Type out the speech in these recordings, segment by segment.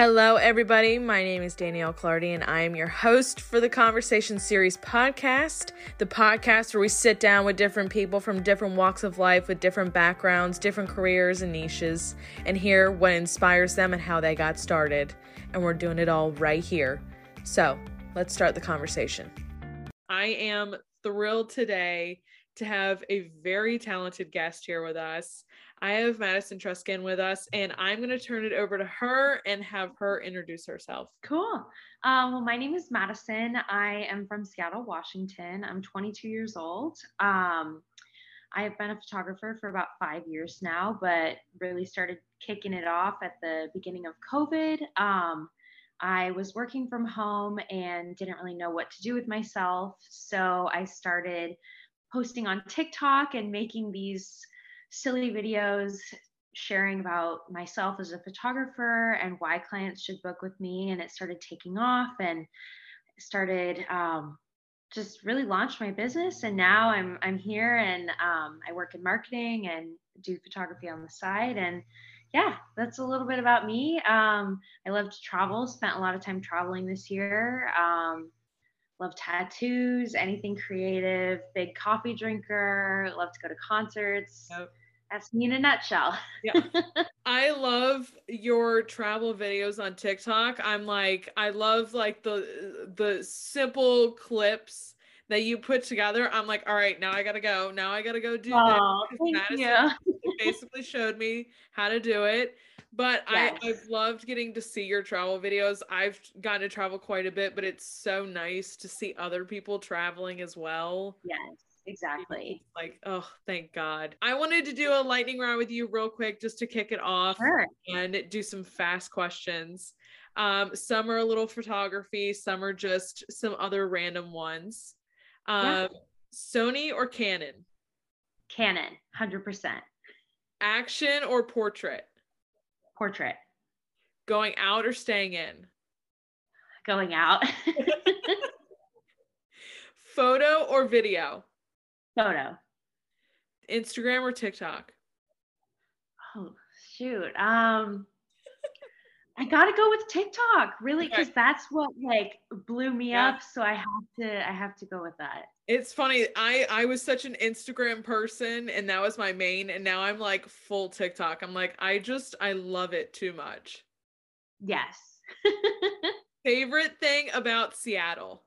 Hello, everybody. My name is Danielle Clardy, and I am your host for the Conversation Series podcast, the podcast where we sit down with different people from different walks of life with different backgrounds, different careers, and niches, and hear what inspires them and how they got started. And we're doing it all right here. So let's start the conversation. I am thrilled today to have a very talented guest here with us. I have Madison Truscan with us, and I'm going to turn it over to her and have her introduce herself. Cool. Um, well, my name is Madison. I am from Seattle, Washington. I'm 22 years old. Um, I have been a photographer for about five years now, but really started kicking it off at the beginning of COVID. Um, I was working from home and didn't really know what to do with myself. So I started posting on TikTok and making these silly videos sharing about myself as a photographer and why clients should book with me. And it started taking off and started um, just really launched my business. And now I'm I'm here and um, I work in marketing and do photography on the side. And yeah, that's a little bit about me. Um, I love to travel. Spent a lot of time traveling this year. Um, love tattoos, anything creative, big coffee drinker, love to go to concerts. Yep. That's me in a nutshell. yeah. I love your travel videos on TikTok. I'm like, I love like the the simple clips that you put together. I'm like, all right, now I gotta go. Now I gotta go do oh, this. Madison basically showed me how to do it. But yes. I, I've loved getting to see your travel videos. I've gotten to travel quite a bit, but it's so nice to see other people traveling as well. Yes exactly. Like, oh, thank God. I wanted to do a lightning round with you real quick just to kick it off sure. and do some fast questions. Um, some are a little photography, some are just some other random ones. Um, yeah. Sony or Canon? Canon, 100%. Action or portrait? Portrait. Going out or staying in? Going out. Photo or video? Photo. Instagram or TikTok? Oh shoot. Um I gotta go with TikTok, really, because that's what like blew me yeah. up. So I have to I have to go with that. It's funny. I I was such an Instagram person and that was my main and now I'm like full TikTok. I'm like I just I love it too much. Yes. Favorite thing about Seattle?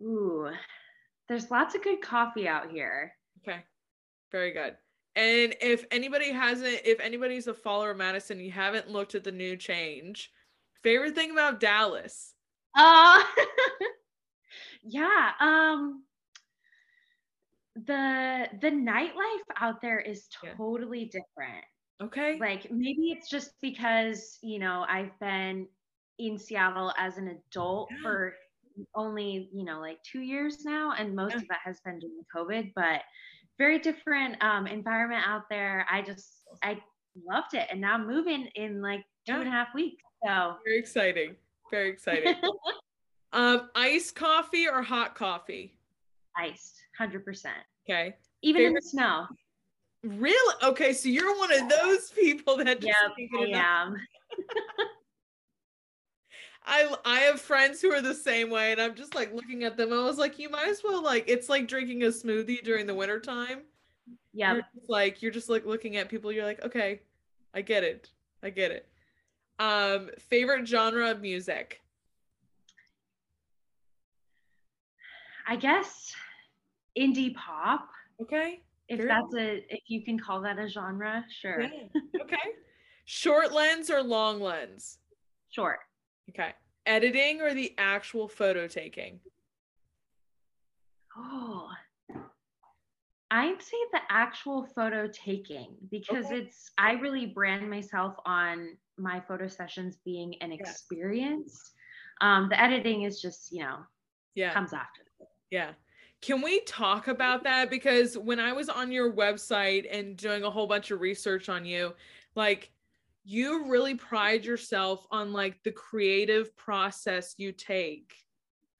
Ooh, there's lots of good coffee out here. Okay. Very good. And if anybody hasn't, if anybody's a follower of Madison, you haven't looked at the new change. Favorite thing about Dallas? Uh yeah. Um the the nightlife out there is totally yeah. different. Okay. Like maybe it's just because, you know, I've been in Seattle as an adult yeah. for only you know like two years now and most yeah. of that has been during covid but very different um, environment out there. I just i loved it and now i'm moving in like two yeah. and a half weeks so very exciting. Very exciting. Um iced coffee or hot coffee? Iced 100% okay. Even Favorite- in the snow. Really? Okay, so you're one of those people that just yep, I am. I I have friends who are the same way, and I'm just like looking at them. I was like, you might as well like it's like drinking a smoothie during the winter time. Yeah. You're like you're just like looking at people. You're like, okay, I get it. I get it. Um, favorite genre of music. I guess indie pop. Okay. If Very that's a if you can call that a genre, sure. Yeah. Okay. Short lens or long lens? Short. Okay. Editing or the actual photo taking? Oh, I'd say the actual photo taking because okay. it's, I really brand myself on my photo sessions being an experience. Um, the editing is just, you know, yeah, comes after. Yeah. Can we talk about that? Because when I was on your website and doing a whole bunch of research on you, like you really pride yourself on like the creative process you take.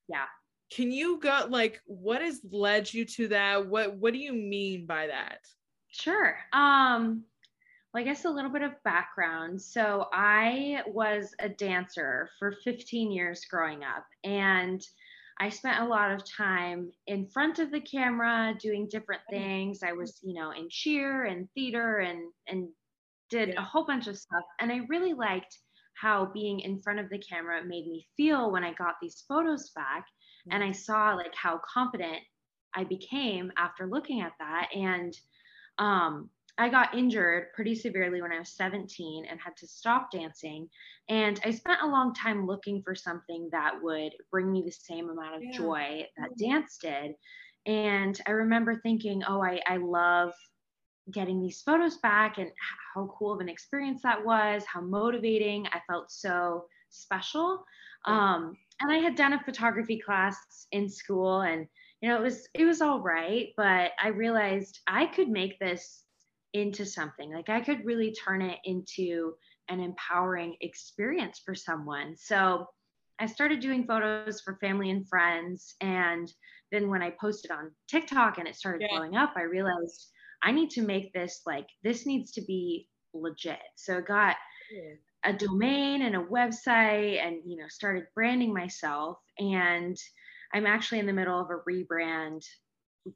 Yeah. Can you go like what has led you to that? What what do you mean by that? Sure. Um Well, I guess a little bit of background. So I was a dancer for 15 years growing up, and I spent a lot of time in front of the camera doing different things. I was, you know, in cheer and theater and and did yeah. a whole bunch of stuff. And I really liked how being in front of the camera made me feel when I got these photos back. Mm-hmm. And I saw like how confident I became after looking at that. And um, I got injured pretty severely when I was 17 and had to stop dancing. And I spent a long time looking for something that would bring me the same amount of yeah. joy that dance did. And I remember thinking, oh, I, I love getting these photos back and how cool of an experience that was, how motivating. I felt so special. Um, and I had done a photography class in school and you know it was it was all right, but I realized I could make this into something. Like I could really turn it into an empowering experience for someone. So I started doing photos for family and friends and then when I posted on TikTok and it started yeah. blowing up, I realized I need to make this like this needs to be legit. So I got a domain and a website and you know started branding myself and I'm actually in the middle of a rebrand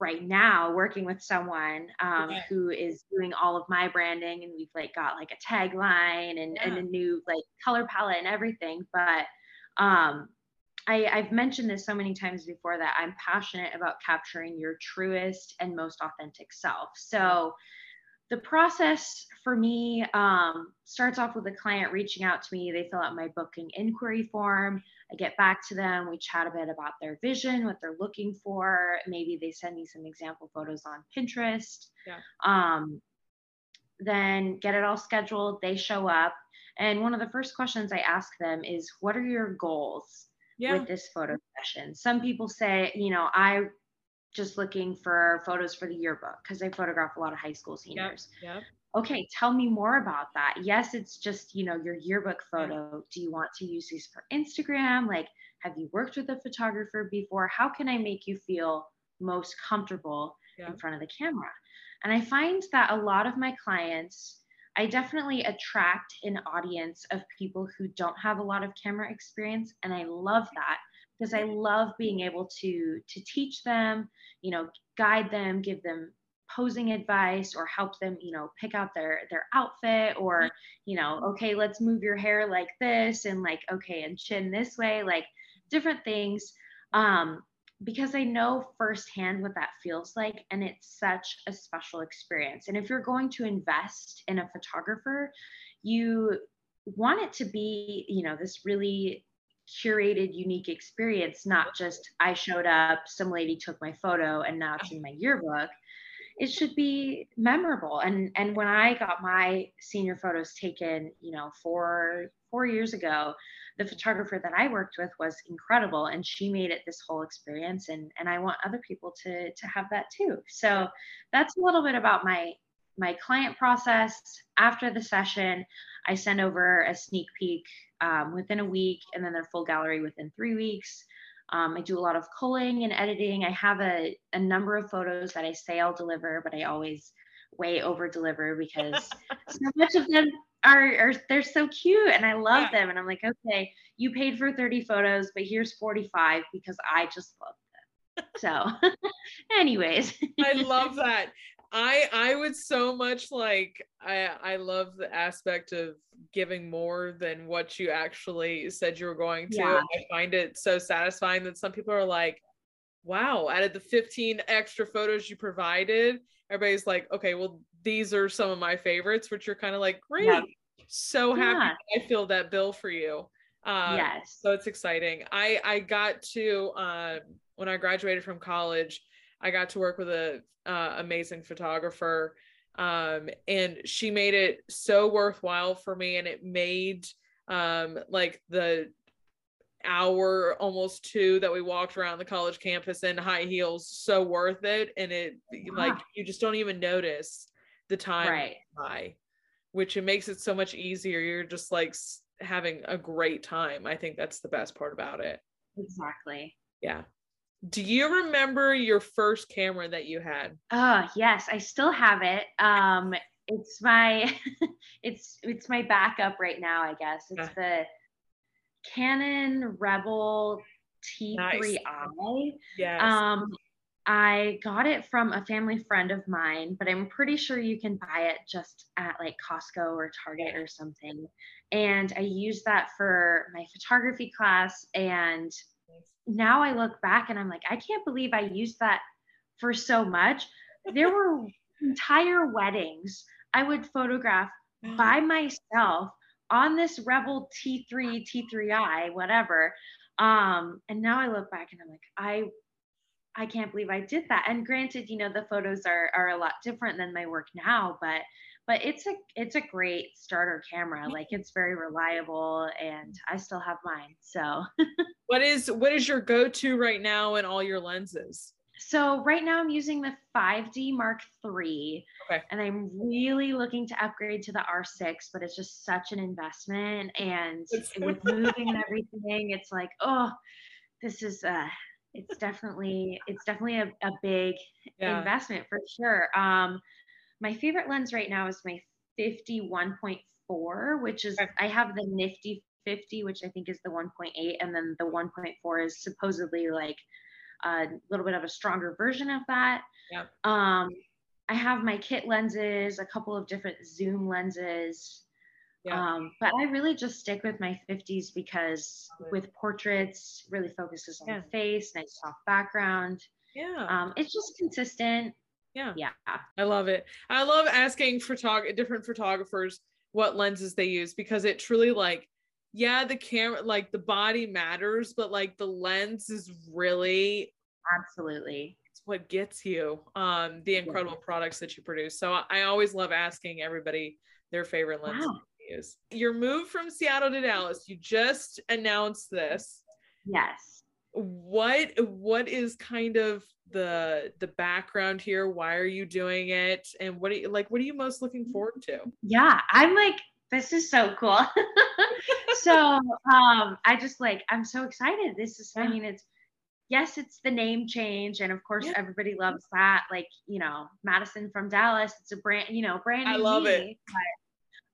right now working with someone um, who is doing all of my branding and we've like got like a tagline and, yeah. and a new like color palette and everything but um, I, I've mentioned this so many times before that I'm passionate about capturing your truest and most authentic self. So the process for me um, starts off with a client reaching out to me. They fill out my booking inquiry form. I get back to them. We chat a bit about their vision, what they're looking for. Maybe they send me some example photos on Pinterest. Yeah. Um, then get it all scheduled. They show up. And one of the first questions I ask them is, What are your goals? Yeah. with this photo session. Some people say, you know, I just looking for photos for the yearbook because I photograph a lot of high school seniors. Yep. yep. Okay, tell me more about that. Yes, it's just, you know, your yearbook photo. Do you want to use these for Instagram? Like, have you worked with a photographer before? How can I make you feel most comfortable in front of the camera? And I find that a lot of my clients I definitely attract an audience of people who don't have a lot of camera experience and I love that because I love being able to to teach them, you know, guide them, give them posing advice or help them, you know, pick out their their outfit or, you know, okay, let's move your hair like this and like okay, and chin this way, like different things. Um because I know firsthand what that feels like. And it's such a special experience. And if you're going to invest in a photographer, you want it to be, you know, this really curated, unique experience, not just I showed up, some lady took my photo, and now it's in my yearbook. It should be memorable. And and when I got my senior photos taken, you know, four four years ago, the photographer that I worked with was incredible and she made it this whole experience and and I want other people to to have that too. So that's a little bit about my my client process. After the session, I send over a sneak peek um, within a week and then their full gallery within three weeks. Um, I do a lot of culling and editing. I have a, a number of photos that I say I'll deliver, but I always way over deliver because so much of them are, are they're so cute and I love yeah. them. And I'm like, okay, you paid for 30 photos, but here's 45 because I just love them. So, anyways, I love that. I I would so much like I I love the aspect of giving more than what you actually said you were going to. Yeah. I find it so satisfying that some people are like, wow, out of the 15 extra photos you provided, everybody's like, okay, well, these are some of my favorites, which you're kind of like, great. Yeah. So happy yeah. I filled that bill for you. Um, yes. So it's exciting. I I got to uh, when I graduated from college, I got to work with a uh, amazing photographer, um, and she made it so worthwhile for me, and it made um, like the hour almost two that we walked around the college campus in high heels so worth it. And it like you just don't even notice the time right. by which it makes it so much easier. You're just like having a great time. I think that's the best part about it. Exactly. Yeah. Do you remember your first camera that you had? Oh yes i still have it. Um it's my it's it's my backup right now, I guess. It's yeah. the Canon Rebel T3i. Nice. Yes. Um, I got it from a family friend of mine, but I'm pretty sure you can buy it just at like Costco or Target or something. And I used that for my photography class. And now I look back and I'm like, I can't believe I used that for so much. There were entire weddings I would photograph by myself on this Rebel T3, T3i, whatever. Um, and now I look back and I'm like, I I can't believe I did that. And granted, you know, the photos are are a lot different than my work now, but but it's a it's a great starter camera. Like it's very reliable and I still have mine. So what is what is your go-to right now in all your lenses? So right now I'm using the 5D Mark III, okay. and I'm really looking to upgrade to the R6, but it's just such an investment. And with moving and everything, it's like, oh, this is uh it's definitely it's definitely a, a big yeah. investment for sure. Um, my favorite lens right now is my 51.4, which is okay. I have the Nifty 50, which I think is the 1.8, and then the 1.4 is supposedly like a little bit of a stronger version of that. Yep. Um, I have my kit lenses, a couple of different zoom lenses. Yeah. Um, but I really just stick with my 50s because with portraits, really focuses on yeah. the face, nice soft background. Yeah. Um, it's just consistent. Yeah. Yeah. I love it. I love asking photog- different photographers what lenses they use because it truly like yeah, the camera like the body matters, but like the lens is really absolutely it's what gets you um the incredible yeah. products that you produce. So I, I always love asking everybody their favorite lens. Wow is. Your move from Seattle to Dallas, you just announced this. Yes. What what is kind of the the background here? Why are you doing it? And what are you like what are you most looking forward to? Yeah, I'm like this is so cool. so um I just like I'm so excited. This is. I mean it's yes, it's the name change, and of course, yeah. everybody loves that. Like, you know, Madison from Dallas, it's a brand, you know, brand. I love me, it.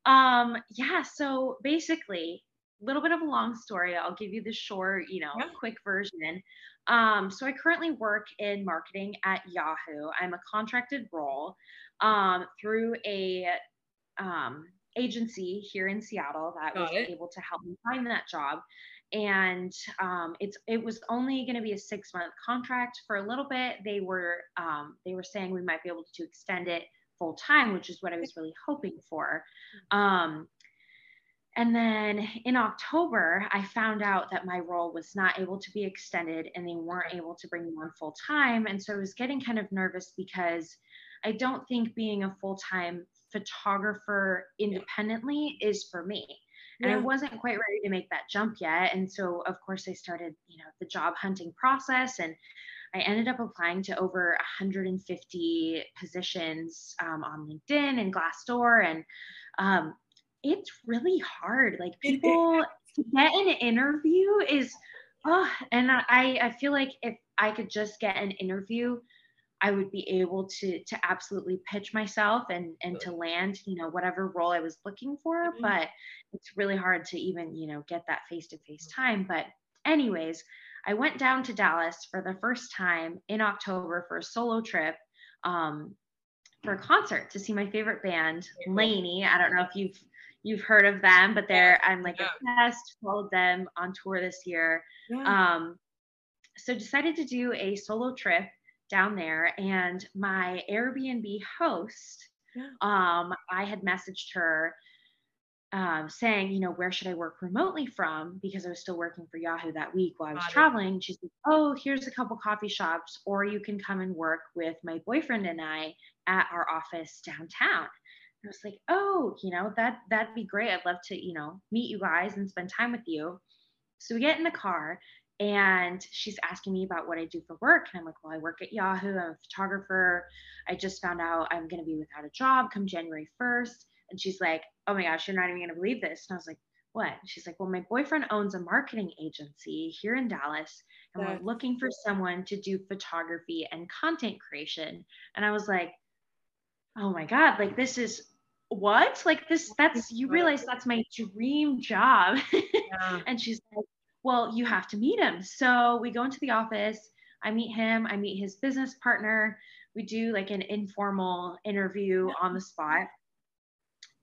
Um, yeah, so basically, a little bit of a long story. I'll give you the short, you know, yeah. quick version. Um, so I currently work in marketing at Yahoo. I'm a contracted role um, through a um, agency here in Seattle that Got was it. able to help me find that job. And um, it's it was only going to be a six month contract. For a little bit, they were um, they were saying we might be able to extend it full time, which is what I was really hoping for. Um, and then in October, I found out that my role was not able to be extended and they weren't able to bring me on full time. And so I was getting kind of nervous because I don't think being a full time photographer independently is for me. And yeah. I wasn't quite ready to make that jump yet. And so, of course, I started, you know, the job hunting process and I ended up applying to over 150 positions um, on LinkedIn and Glassdoor. And um, it's really hard. Like people to get an interview is, oh, and I, I feel like if I could just get an interview, I would be able to to absolutely pitch myself and and to land, you know, whatever role I was looking for. Mm-hmm. But it's really hard to even, you know, get that face to face time. But anyways, I went down to Dallas for the first time in October for a solo trip um, for a concert to see my favorite band, LANY. I don't know if you've you've heard of them, but they're I'm like yeah. obsessed. Followed them on tour this year. Yeah. Um, so decided to do a solo trip down there, and my Airbnb host, yeah. um, I had messaged her um, saying, you know, where should I work remotely from? Because I was still working for Yahoo that week while I was Got traveling. It. She's like, oh, here's a couple coffee shops, or you can come and work with my boyfriend and I at our office downtown. And I was like, oh, you know, that that'd be great. I'd love to, you know, meet you guys and spend time with you. So we get in the car and she's asking me about what I do for work. And I'm like, well, I work at Yahoo. I'm a photographer. I just found out I'm going to be without a job come January 1st. And she's like, oh my gosh, you're not even going to believe this. And I was like, what? She's like, well, my boyfriend owns a marketing agency here in Dallas, and we're looking for someone to do photography and content creation. And I was like, oh my God, like this is what? Like this, that's, you realize that's my dream job. Yeah. and she's like, well, you have to meet him. So we go into the office. I meet him. I meet his business partner. We do like an informal interview on the spot.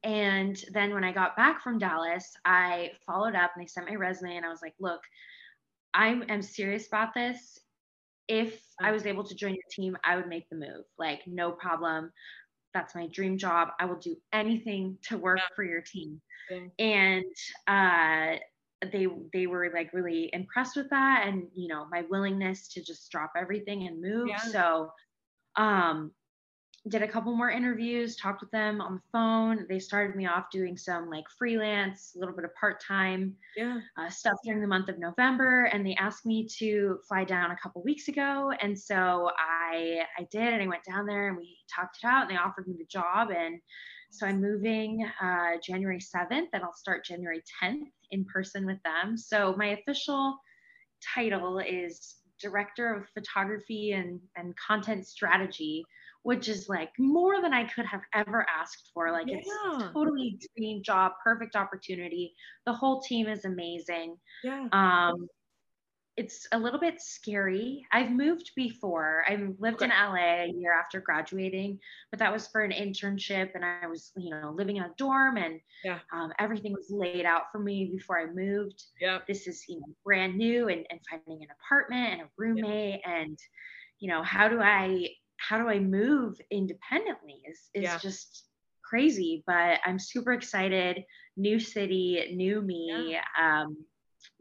And then when I got back from Dallas, I followed up and they sent my resume and I was like, look, I am serious about this. If I was able to join your team, I would make the move. Like, no problem. That's my dream job. I will do anything to work for your team. And uh, they they were like really impressed with that, and you know my willingness to just drop everything and move. Yeah. So, um, did a couple more interviews, talked with them on the phone. They started me off doing some like freelance, a little bit of part time Yeah. uh, stuff during the month of November, and they asked me to fly down a couple weeks ago, and so I I did, and I went down there and we talked it out, and they offered me the job, and so I'm moving uh, January 7th, and I'll start January 10th in person with them. So my official title is director of photography and and content strategy which is like more than i could have ever asked for like it's Yeah. totally dream job perfect opportunity the whole team is amazing Yeah. um it's a little bit scary. I've moved before. I lived in la a year after graduating but that was for an internship and i was you know living in a dorm and Yeah. um, everything was laid out for me before i moved. Yeah. this is you know brand new and, and finding an apartment and a roommate and you know how do i how do i move independently is is Yeah. just crazy but i'm super excited. New city new me. Um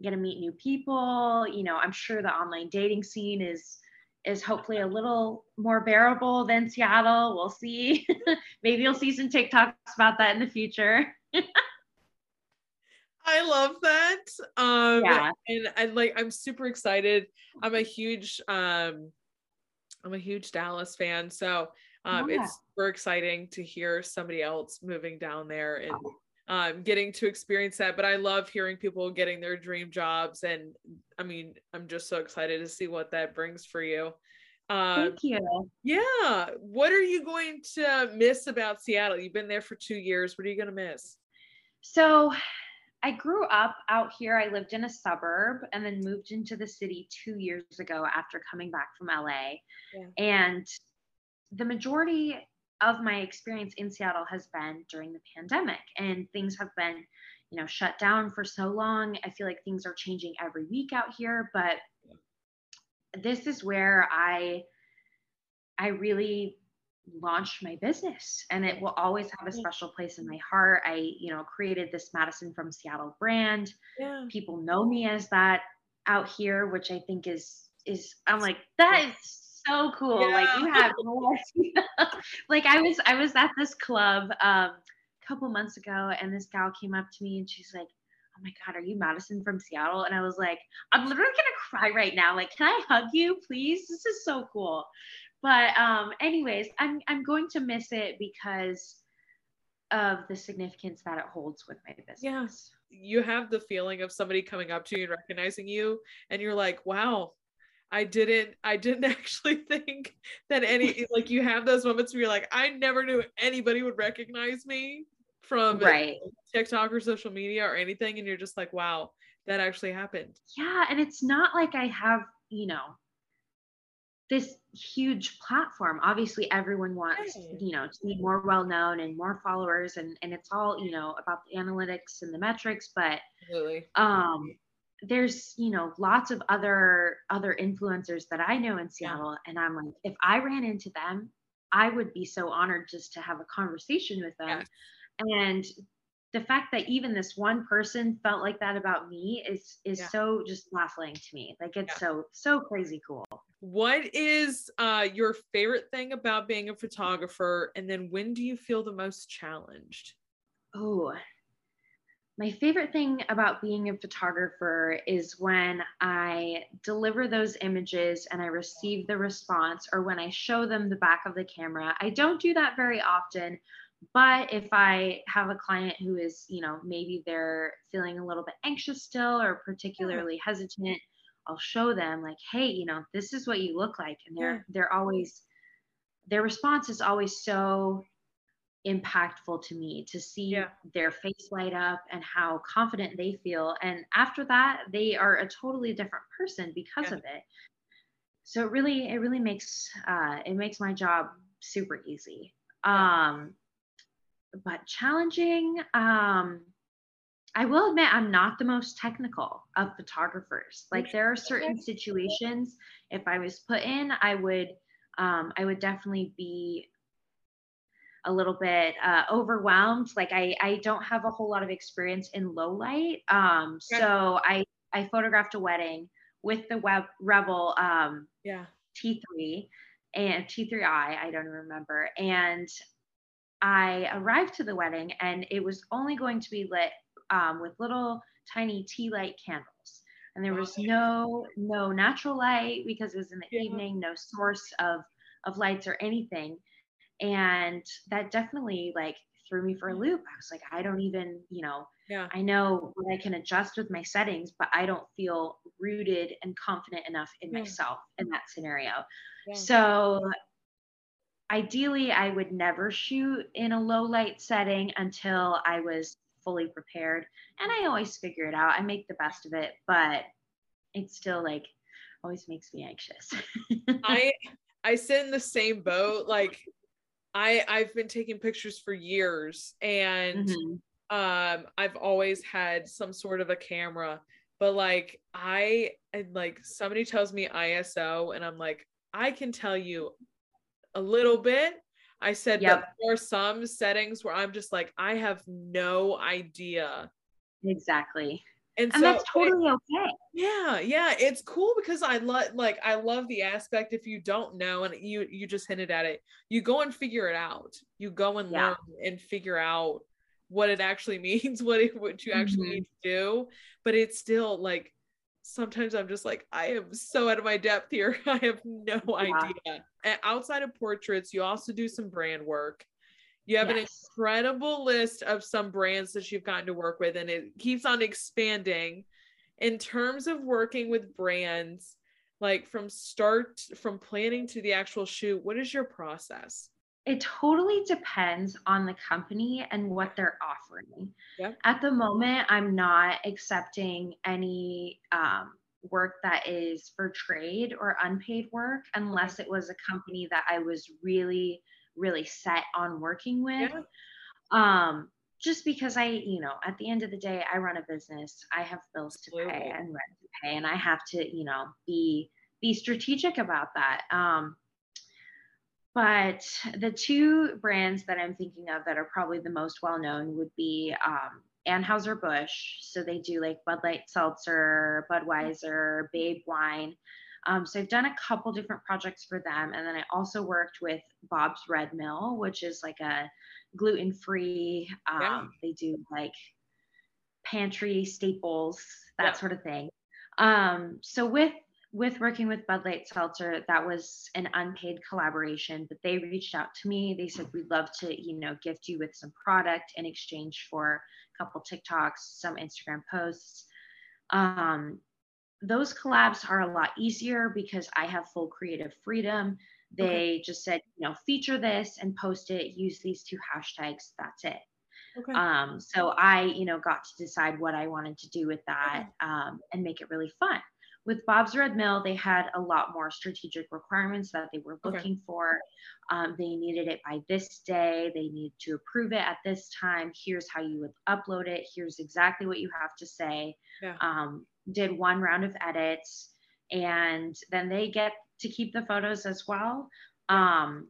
gonna meet new people you know i'm sure the online dating scene is is hopefully a little more bearable than seattle we'll see maybe you'll see some tiktoks about that in the future I love that. Um Yeah. and I like I'm super excited. I'm a huge um I'm a huge Dallas fan. So um Yeah. it's super exciting to hear somebody else moving down there and um getting to experience that. But I love hearing people getting their dream jobs and I mean I'm just so excited to see what that brings for you. Um thank you yeah. What are you going to miss about Seattle? You've been there for two years. What are you gonna miss? So I grew up out here. I lived in a suburb and then moved into the city two years ago after coming back from LA. Yeah. And the majority of my experience in Seattle has been during the pandemic, and things have been, you know, shut down for so long. I feel like things are changing every week out here, but this is where I I really launched my business and it will always have a special place in my heart. I, you know, created this Madison from Seattle brand. Yeah. People know me as that out here, which I think is is I'm like, that is so cool. Like you have no idea. like I was I was at this club um a couple months ago and this gal came up to me and she's like, Oh my God, are you Madison from Seattle? And I was like, I'm literally gonna cry right now. Like, can I hug you, please? This is so cool. But um, anyways, I'm I'm going to miss it because of the significance that it holds with my business. Yes. you have the feeling of somebody coming up to you and recognizing you and you're like wow i didn't i didn't actually think that any like you have those moments where you're like i never knew anybody would recognize me from Right. tiktok or social media or anything and you're just like wow that actually happened Yeah, and it's not like I have, you know, this huge platform. Obviously, everyone wants, Right. you know, to be more well known and more followers, and and it's all, you know, about the analytics and the metrics. But absolutely um, there's, you know, lots of other other influencers that I know in Seattle, and I'm like, if I ran into them, I would be so honored just to have a conversation with them. Yes. And the fact that even this one person felt like that about me is is Yeah. so just baffling to me. Like it's Yeah. so so crazy cool. what is uh your favorite thing about being a photographer and then when do you feel the most challenged Oh, my favorite thing about being a photographer is when I deliver those images and I receive the response, or when I show them the back of the camera. I don't do that very often, but if I have a client who is, you know, maybe they're feeling a little bit anxious still or particularly hesitant, I'll show them like, hey, you know, this is what you look like. And they're they're always their response is always so impactful to me to see Yeah. their face light up and how confident they feel. And after that, they are a totally different person because Yeah. of it. So it really, it really makes uh, it makes my job super easy. Yeah. Um, but challenging. Um, I will admit I'm not the most technical of photographers. Like there are certain situations if I was put in, I would um, I would definitely be a little bit uh, overwhelmed. Like I I don't have a whole lot of experience in low light. Um, Okay. so I I photographed a wedding with the web Rebel um, Yeah. T3 and T3i, I don't remember. And I arrived to the wedding and it was only going to be lit um, with little tiny tea light candles. And there was no no natural light because it was in the Yeah. evening, no source of of lights or anything. And that definitely like threw me for a loop. I was like, I don't even, you know, Yeah. I know what I can adjust with my settings, but I don't feel rooted and confident enough in Yeah. myself in that scenario. Yeah. So ideally, I would never shoot in a low light setting until I was fully prepared. And I always figure it out. I make the best of it, but it's still like always makes me anxious. I I sit in the same boat. Like I I've been taking pictures for years and Mhm. um I've always had some sort of a camera, but like I and like somebody tells me ISO and I'm like, I can tell you a little bit. I said Yep. but there are some settings where I'm just like, I have no idea. Exactly. And, And so that's totally okay. yeah, yeah, it's cool because I love like I love the aspect if you don't know and you you just hinted at it. You go and figure it out. You go and Yeah. learn and figure out what it actually means, what it, what you actually Mhm. need to do, but it's still like sometimes I'm just like I am so out of my depth here. I have no Yeah. idea. And outside of portraits, you also do some brand work. You have an incredible list of some brands that you've gotten to work with, and it keeps on expanding. In terms of working with brands, like from start, from planning to the actual shoot, what is your process? It totally depends on the company and what they're offering. Yep. At the moment, I'm not accepting any um, work that is for trade or unpaid work unless it was a company that I was really, really set on working with. Yeah. Um, just because I, you know, at the end of the day, I run a business. I have bills to Absolutely. pay and rent to pay, and I have to, you know, be be strategic about that. Um, but the two brands that I'm thinking of that are probably the most well known would be um, Anheuser Busch. So they do like Bud Light Seltzer, Budweiser, Babe Wine. Um, so I've done a couple different projects for them, and then I also worked with Bob's Red Mill, which is like a gluten-free. Um, Yeah. They do like pantry staples, that Yeah. sort of thing. Um, so with with working with Bud Light Seltzer, that was an unpaid collaboration, but they reached out to me. They said, we'd love to, you know, gift you with some product in exchange for a couple TikToks, some Instagram posts. Um, those collabs are a lot easier because I have full creative freedom. They Okay. just said, you know, feature this and post it, use these two hashtags, that's it. Okay. Um, so I, you know, got to decide what I wanted to do with that um, and make it really fun. With Bob's Red Mill, they had a lot more strategic requirements that they were Okay. looking for. Um, they needed it by this day. They needed to approve it at this time. Here's how you would upload it. Here's exactly what you have to say. Yeah. Did one round of edits, and then they get to keep the photos as well. Um,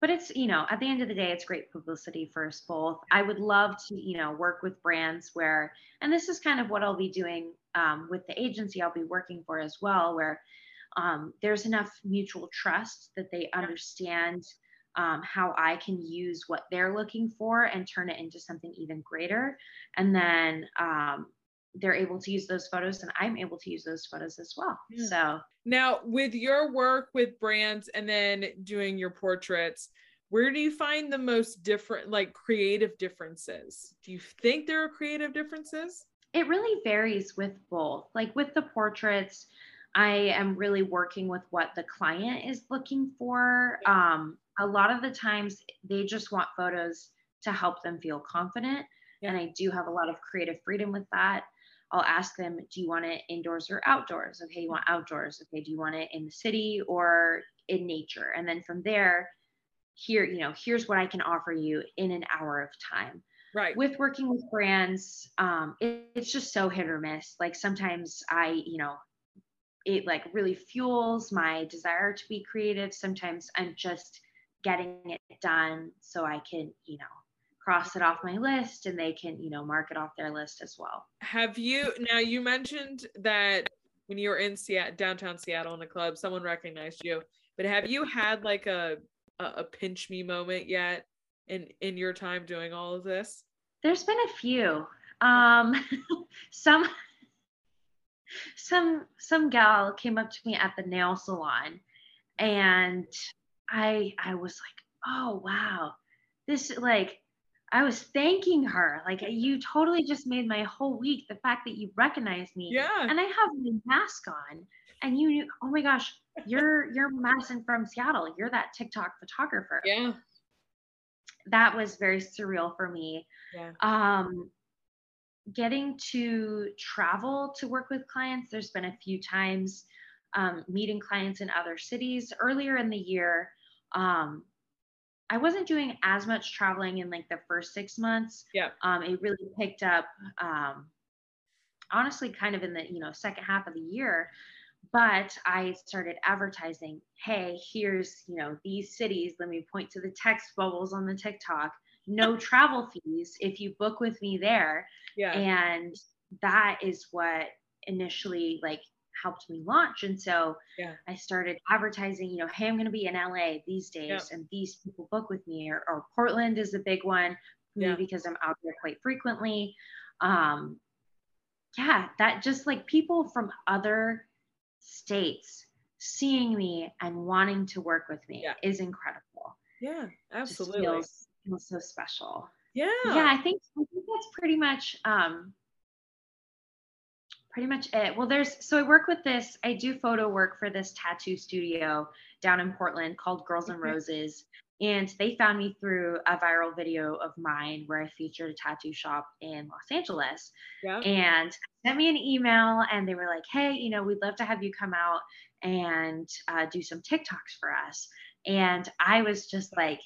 but it's you know at the end of the day it's great publicity for us both. I would love to you know work with brands where and this is kind of what i'll be doing um, with the agency i'll be working for as well where um, there's enough mutual trust that they understand um, how i can use what they're looking for and turn it into something even greater. And then um, they're able to use those photos and i'm able to use those photos as well Yeah. so Now, with your work with brands and then doing your portraits, where do you find the most different, like creative differences? Do you think there are creative differences? it really varies with both. Like with the portraits, I am really working with what the client is looking for. Um, a lot of the times they just want photos to help them feel confident. Yeah. And I do have a lot of creative freedom with that. I'll ask them, do you want it indoors or outdoors? Okay, you want outdoors. Okay, do you want it in the city or in nature? And then from there, here, you know, here's what I can offer you in an hour of time. Right. With working with brands, um, it, it's just so hit or miss. Like sometimes I, you know, it like really fuels my desire to be creative. Sometimes I'm just getting it done so I can, you know, cross it off my list and they can, you know, mark it off their list as well. Have you now you mentioned that when you were in Seattle downtown Seattle in a club, someone recognized you. But have you had like a a, a pinch me moment yet in in your time doing all of this? There's been a few. Um some some some gal came up to me at the nail salon and I I was like, "Oh, wow. This like I was thanking her. Like you totally just made my whole week. The fact that you recognized me. Yeah. And I have my mask on. And you knew, oh my gosh, you're you're Madison from Seattle. You're that TikTok photographer. Yeah. That was very surreal for me. Yeah. Um getting to travel to work with clients, there's been a few times um, meeting clients in other cities. Earlier in the year, um, I wasn't doing as much traveling in like the first six months. Yeah. Um, it really picked up, um, honestly, kind of in the you know second half of the year. But I started advertising. Hey, here's you know these cities. Let me point to the text bubbles on the TikTok. No travel fees if you book with me there. Yeah. And that is what initially like helped me launch. And so yeah. I started advertising, you know, hey, I'm going to be in LA these days yeah. and these people book with me or, or Portland is a big one yeah. because I'm out there quite frequently. Um, yeah, that just like people from other states seeing me and wanting to work with me is incredible. Yeah, absolutely. Feels, feels so special. Yeah. Yeah, I think I think that's pretty much um pretty much it. Well, there's so I work with this, I do photo work for this tattoo studio down in Portland called Girls and Roses. And they found me through a viral video of mine where I featured a tattoo shop in Los Angeles. Yeah. And sent me an email and they were like, hey, you know, we'd love to have you come out and uh, do some TikToks for us. And I was just like,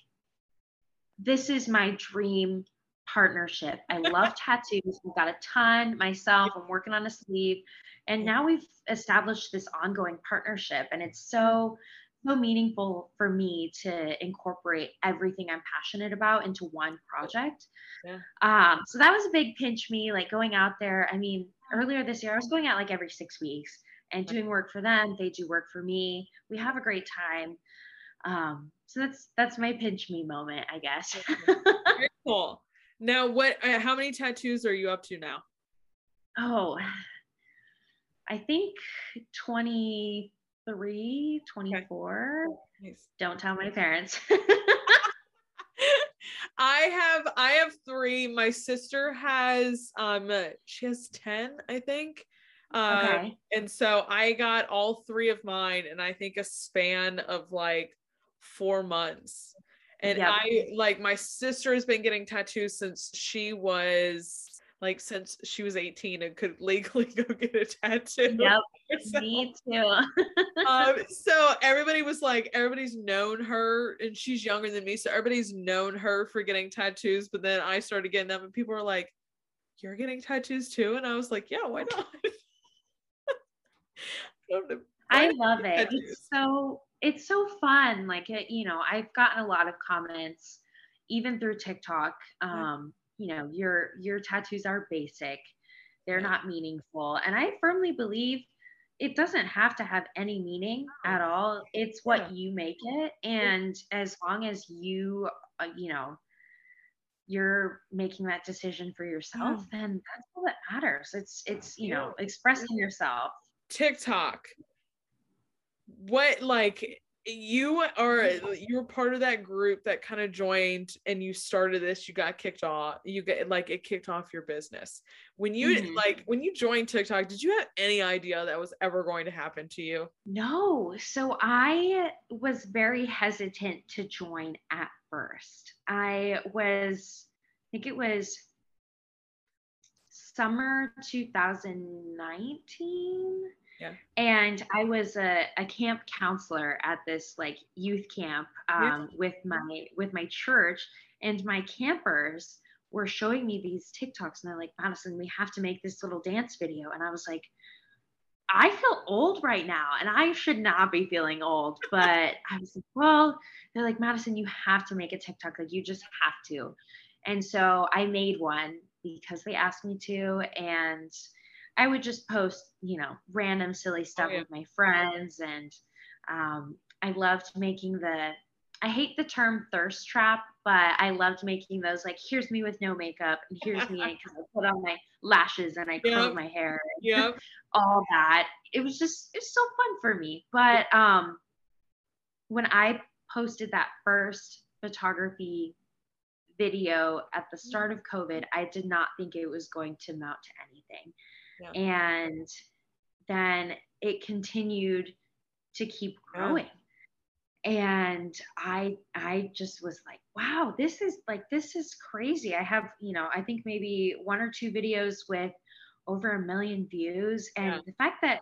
this is my dream partnership. I love tattoos. We've got a ton myself. I'm working on a sleeve. And now we've established this ongoing partnership. And it's so, so meaningful for me to incorporate everything I'm passionate about into one project. Yeah. Um, so that was a big pinch me, like going out there. I mean, earlier this year, I was going out like every six weeks and doing work for them. They do work for me. We have a great time. Um, so that's that's my pinch me moment, I guess. Very cool. Now, what? Uh, how many tattoos are you up to now? Oh, I think 23, 24. Okay. Nice. Don't tell my parents. I have I have three. My sister has um she has 10, I think. Um, okay. and so I got all three of mine and I think a span of like four months. And Yep. I like my sister has been getting tattoos since she was like since she was 18 and could legally go get a tattoo. Yep. herself. Me too. um, so everybody was like, everybody's known her, and she's younger than me, so everybody's known her for getting tattoos. But then I started getting them, and people were like, "You're getting tattoos too?" And I was like, "Yeah, why not?" I. I love it. tattoos? It's so it's so fun. Like it, you know, I've gotten a lot of comments even through TikTok. Um, you know, your your tattoos are basic. They're Yeah. not meaningful. And I firmly believe it doesn't have to have any meaning at all. It's what Yeah. you make it and as long as you uh, you know, you're making that decision for yourself, then that's all that matters. It's it's, you know, expressing yourself. TikTok. What like you are you were part of that group that kind of joined and you started this you got kicked off you get like it kicked off your business. When you mm-hmm. like when you joined tiktok did you have any idea that was ever going to happen to you? No. So i was very hesitant to join at first. I was i think it was summer 2019 yeah. And I was a, a camp counselor at this like youth camp um, yeah. with my with my church, and my campers were showing me these TikToks, and they're like, Madison, we have to make this little dance video, and I was like. I feel old right now and I should not be feeling old, but I was like, well, they're like, Madison, you have to make a TikTok. Like, you just have to. And so I made one because they asked me to. And I would just post, you know, random silly stuff oh, yeah. with my friends. And um, I loved making the, I hate the term thirst trap, but I loved making those like, here's me with no makeup, and here's me because I put on my lashes and I curl yep. my hair. Yeah. all that. It was just, it's so fun for me. But um, when I posted that first photography video at the start of COVID, I did not think it was going to amount to anything. Yeah. And then it continued to keep growing. Yeah. And I I just was like, wow, this is like this is crazy. I have, you know, I think maybe one or two videos with over a million views. And yeah. the fact that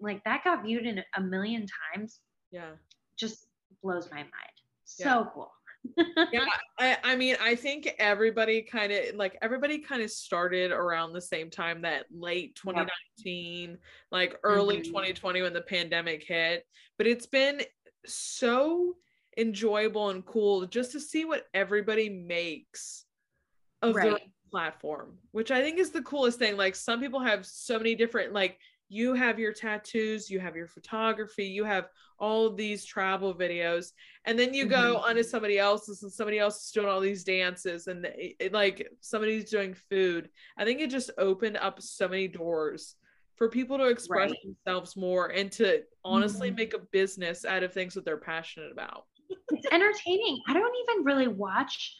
like that got viewed in a million times, yeah, just blows my mind. So cool yeah, I, I mean, I think everybody kind of like everybody kind of started around the same time that late 2019, like early mm-hmm. 2020 when the pandemic hit. But it's been so enjoyable and cool just to see what everybody makes of right. their platform, which I think is the coolest thing. Like some people have so many different like you have your tattoos, you have your photography, you have all of these travel videos, and then you go mm-hmm. onto somebody else's, and somebody else is doing all these dances, and it, it, like somebody's doing food. I think it just opened up so many doors for people to express right. themselves more and to honestly mm-hmm. make a business out of things that they're passionate about. it's entertaining. I don't even really watch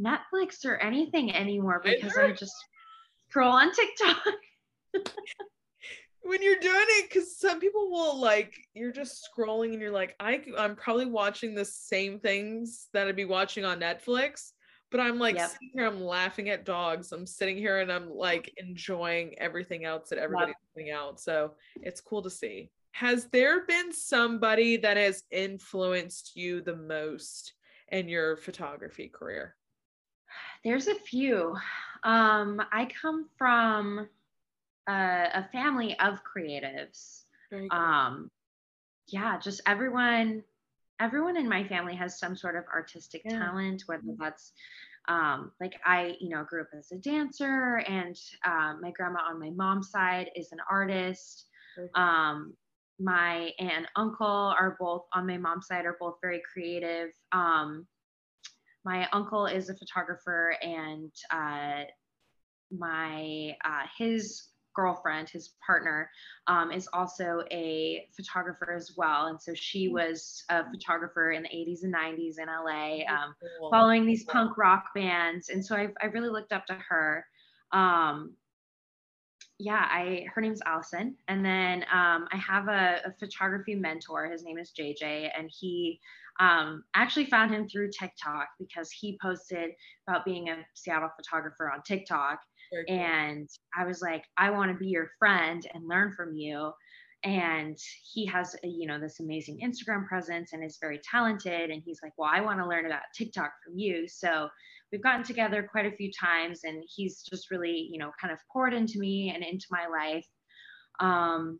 Netflix or anything anymore because I just scroll on TikTok. when you're doing it because some people will like you're just scrolling and you're like I, i'm probably watching the same things that i'd be watching on netflix but i'm like yep. sitting here i'm laughing at dogs. I'm sitting here and i'm like enjoying everything else that everybody's yep. putting out. So it's cool to see. Has there been somebody that has influenced you the most in your photography career? There's a few. Um i come from a, a family of creatives. Um, yeah, just everyone, everyone in my family has some sort of artistic yeah. talent, whether mm-hmm. that's um, like I, you know, grew up as a dancer, and um, my grandma on my mom's side is an artist. Um, my aunt and uncle are both on my mom's side are both very creative. Um, my uncle is a photographer, and uh, my uh, his girlfriend, his partner, um, is also a photographer as well. And so she mm. was a photographer in the 80s and 90s in LA, um, following these punk rock bands. And so I've, I really looked up to her. Um, yeah, I her name's Allison, and then um, I have a, a, photography mentor. His name is JJ, and he um, actually found him through TikTok because he posted about being a Seattle photographer on TikTok, And I was like, I want to be your friend and learn from you. And he has, a, you know, this amazing Instagram presence and is very talented. And he's like, well, I want to learn about TikTok from you. So we've gotten together quite a few times, and he's just really, you know, kind of poured into me and into my life. Um,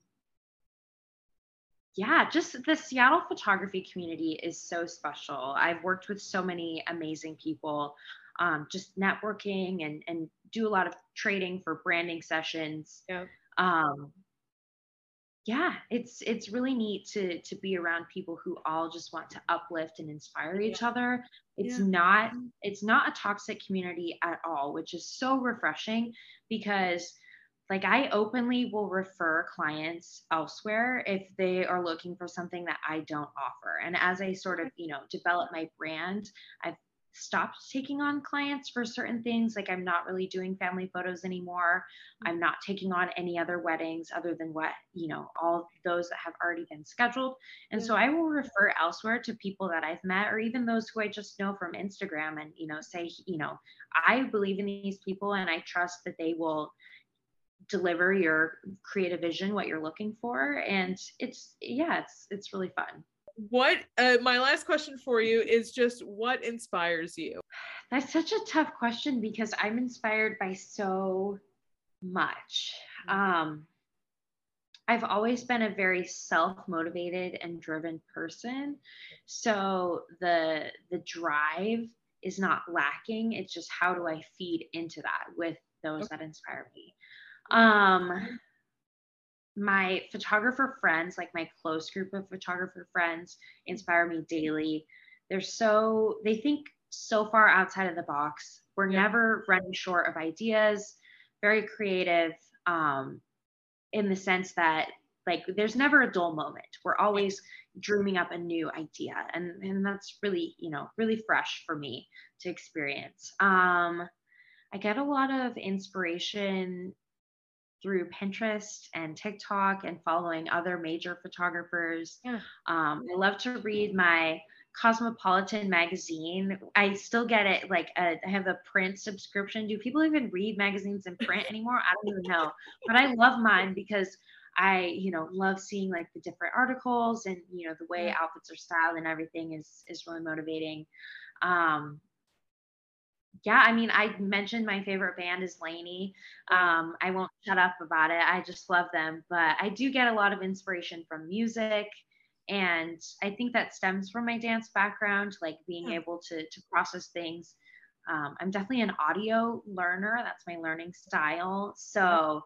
yeah, just the Seattle photography community is so special. I've worked with so many amazing people um, just networking and and do a lot of trading for branding sessions. Yeah. Um, yeah, it's it's really neat to to be around people who all just want to uplift and inspire each yeah. other. It's yeah. not it's not a toxic community at all, which is so refreshing because like I openly will refer clients elsewhere if they are looking for something that I don't offer. And as I sort of, you know, develop my brand, I've stopped taking on clients for certain things. Like I'm not really doing family photos anymore. I'm not taking on any other weddings other than what, you know, all those that have already been scheduled. And so I will refer elsewhere to people that I've met or even those who I just know from Instagram and, you know, say, you know, I believe in these people and I trust that they will deliver your creative vision, what you're looking for. And it's, yeah, it's, it's really fun what uh, my last question for you is just what inspires you? That's such a tough question because i'm inspired by so much. Um, i've always been a very self-motivated and driven person. So the the drive is not lacking. It's just how do i feed into that with those okay. that inspire me? Um my photographer friends, like my close group of photographer friends, inspire me daily. They're so, they think so far outside of the box. We're yeah. never running short of ideas, very creative um, in the sense that, like, there's never a dull moment. We're always dreaming up a new idea. And, and that's really, you know, really fresh for me to experience. Um, I get a lot of inspiration through Pinterest and TikTok and following other major photographers. Yeah. Um, I love to read my Cosmopolitan magazine. I still get it like a, uh, I have a print subscription. Do people even read magazines in print anymore? I don't even know. But I love mine because I, you know, love seeing like the different articles and you know the way outfits are styled and everything is is really motivating. Um, yeah, I mean, I mentioned my favorite band is LANY. Um, I won't shut up about it. I just love them. But I do get a lot of inspiration from music. And I think that stems from my dance background, like being able to, to process things. Um, I'm definitely an audio learner. That's my learning style. So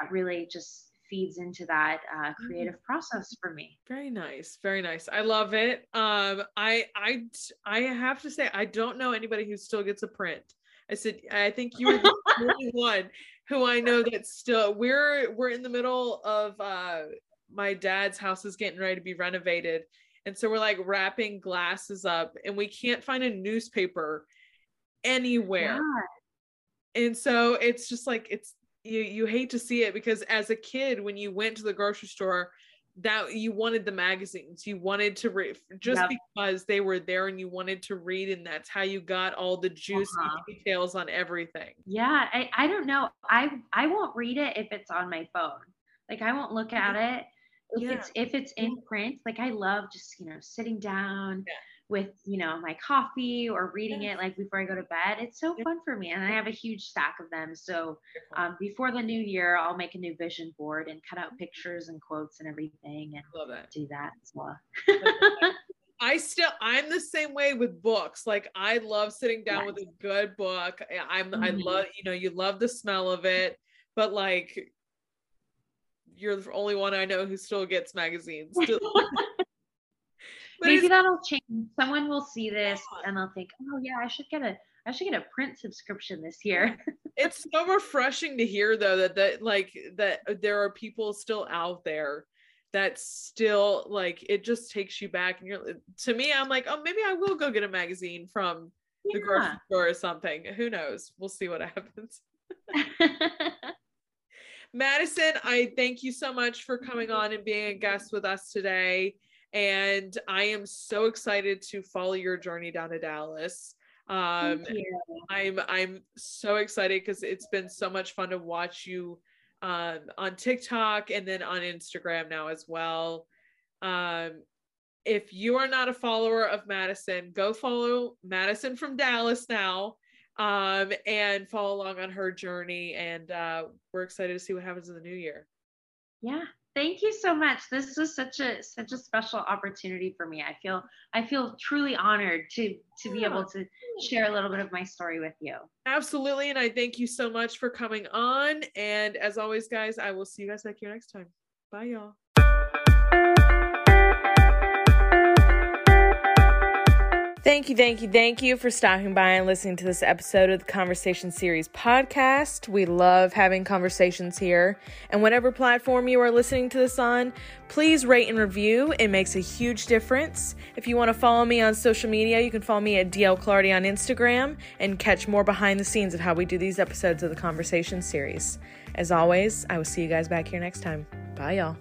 that really just feeds into that uh, mm-hmm. creative process for me. Very nice, very nice. I love it. Um, I I I have to say I don't know anybody who still gets a print. I said I think you are the only one who I know that still. We're we're in the middle of uh, my dad's house is getting ready to be renovated, and so we're like wrapping glasses up, and we can't find a newspaper anywhere. Yeah. And so it's just like it's you you hate to see it because as a kid when you went to the grocery store that you wanted the magazines you wanted to read just yep. because they were there and you wanted to read and that's how you got all the juicy uh-huh. details on everything yeah I, I don't know i i won't read it if it's on my phone like i won't look at it if yeah. it's if it's in print like i love just you know sitting down yeah with you know my coffee or reading it like before I go to bed. It's so fun for me, and I have a huge stack of them. So um, before the new year, I'll make a new vision board and cut out pictures and quotes and everything, and Love it. do that as well. I still I'm the same way with books. Like I love sitting down yes. with a good book. I'm mm-hmm. I love you know you love the smell of it, but like you're the only one I know who still gets magazines. Maybe that'll change. Someone will see this and they'll think, "Oh yeah, I should get a I should get a print subscription this year." it's so refreshing to hear though that that like that there are people still out there that still like it just takes you back and you're to me I'm like, "Oh, maybe I will go get a magazine from yeah. the grocery store or something." Who knows? We'll see what happens. Madison, I thank you so much for coming on and being a guest with us today and I am so excited to follow your journey down to Dallas. Um, I'm I'm so excited because it's been so much fun to watch you um, on TikTok and then on Instagram now as well. Um, if you are not a follower of Madison, go follow Madison from Dallas now um, and follow along on her journey. And uh, we're excited to see what happens in the new year. Yeah, Thank you so much. This was such a such a special opportunity for me. I feel I feel truly honored to to be able to share a little bit of my story with you. Absolutely, and I thank you so much for coming on. And as always, guys, I will see you guys back here next time. Bye, y'all. Thank you, thank you, thank you for stopping by and listening to this episode of the Conversation Series podcast. We love having conversations here. And whatever platform you are listening to this on, please rate and review. It makes a huge difference. If you want to follow me on social media, you can follow me at DL Clardy on Instagram and catch more behind the scenes of how we do these episodes of the Conversation Series. As always, I will see you guys back here next time. Bye, y'all.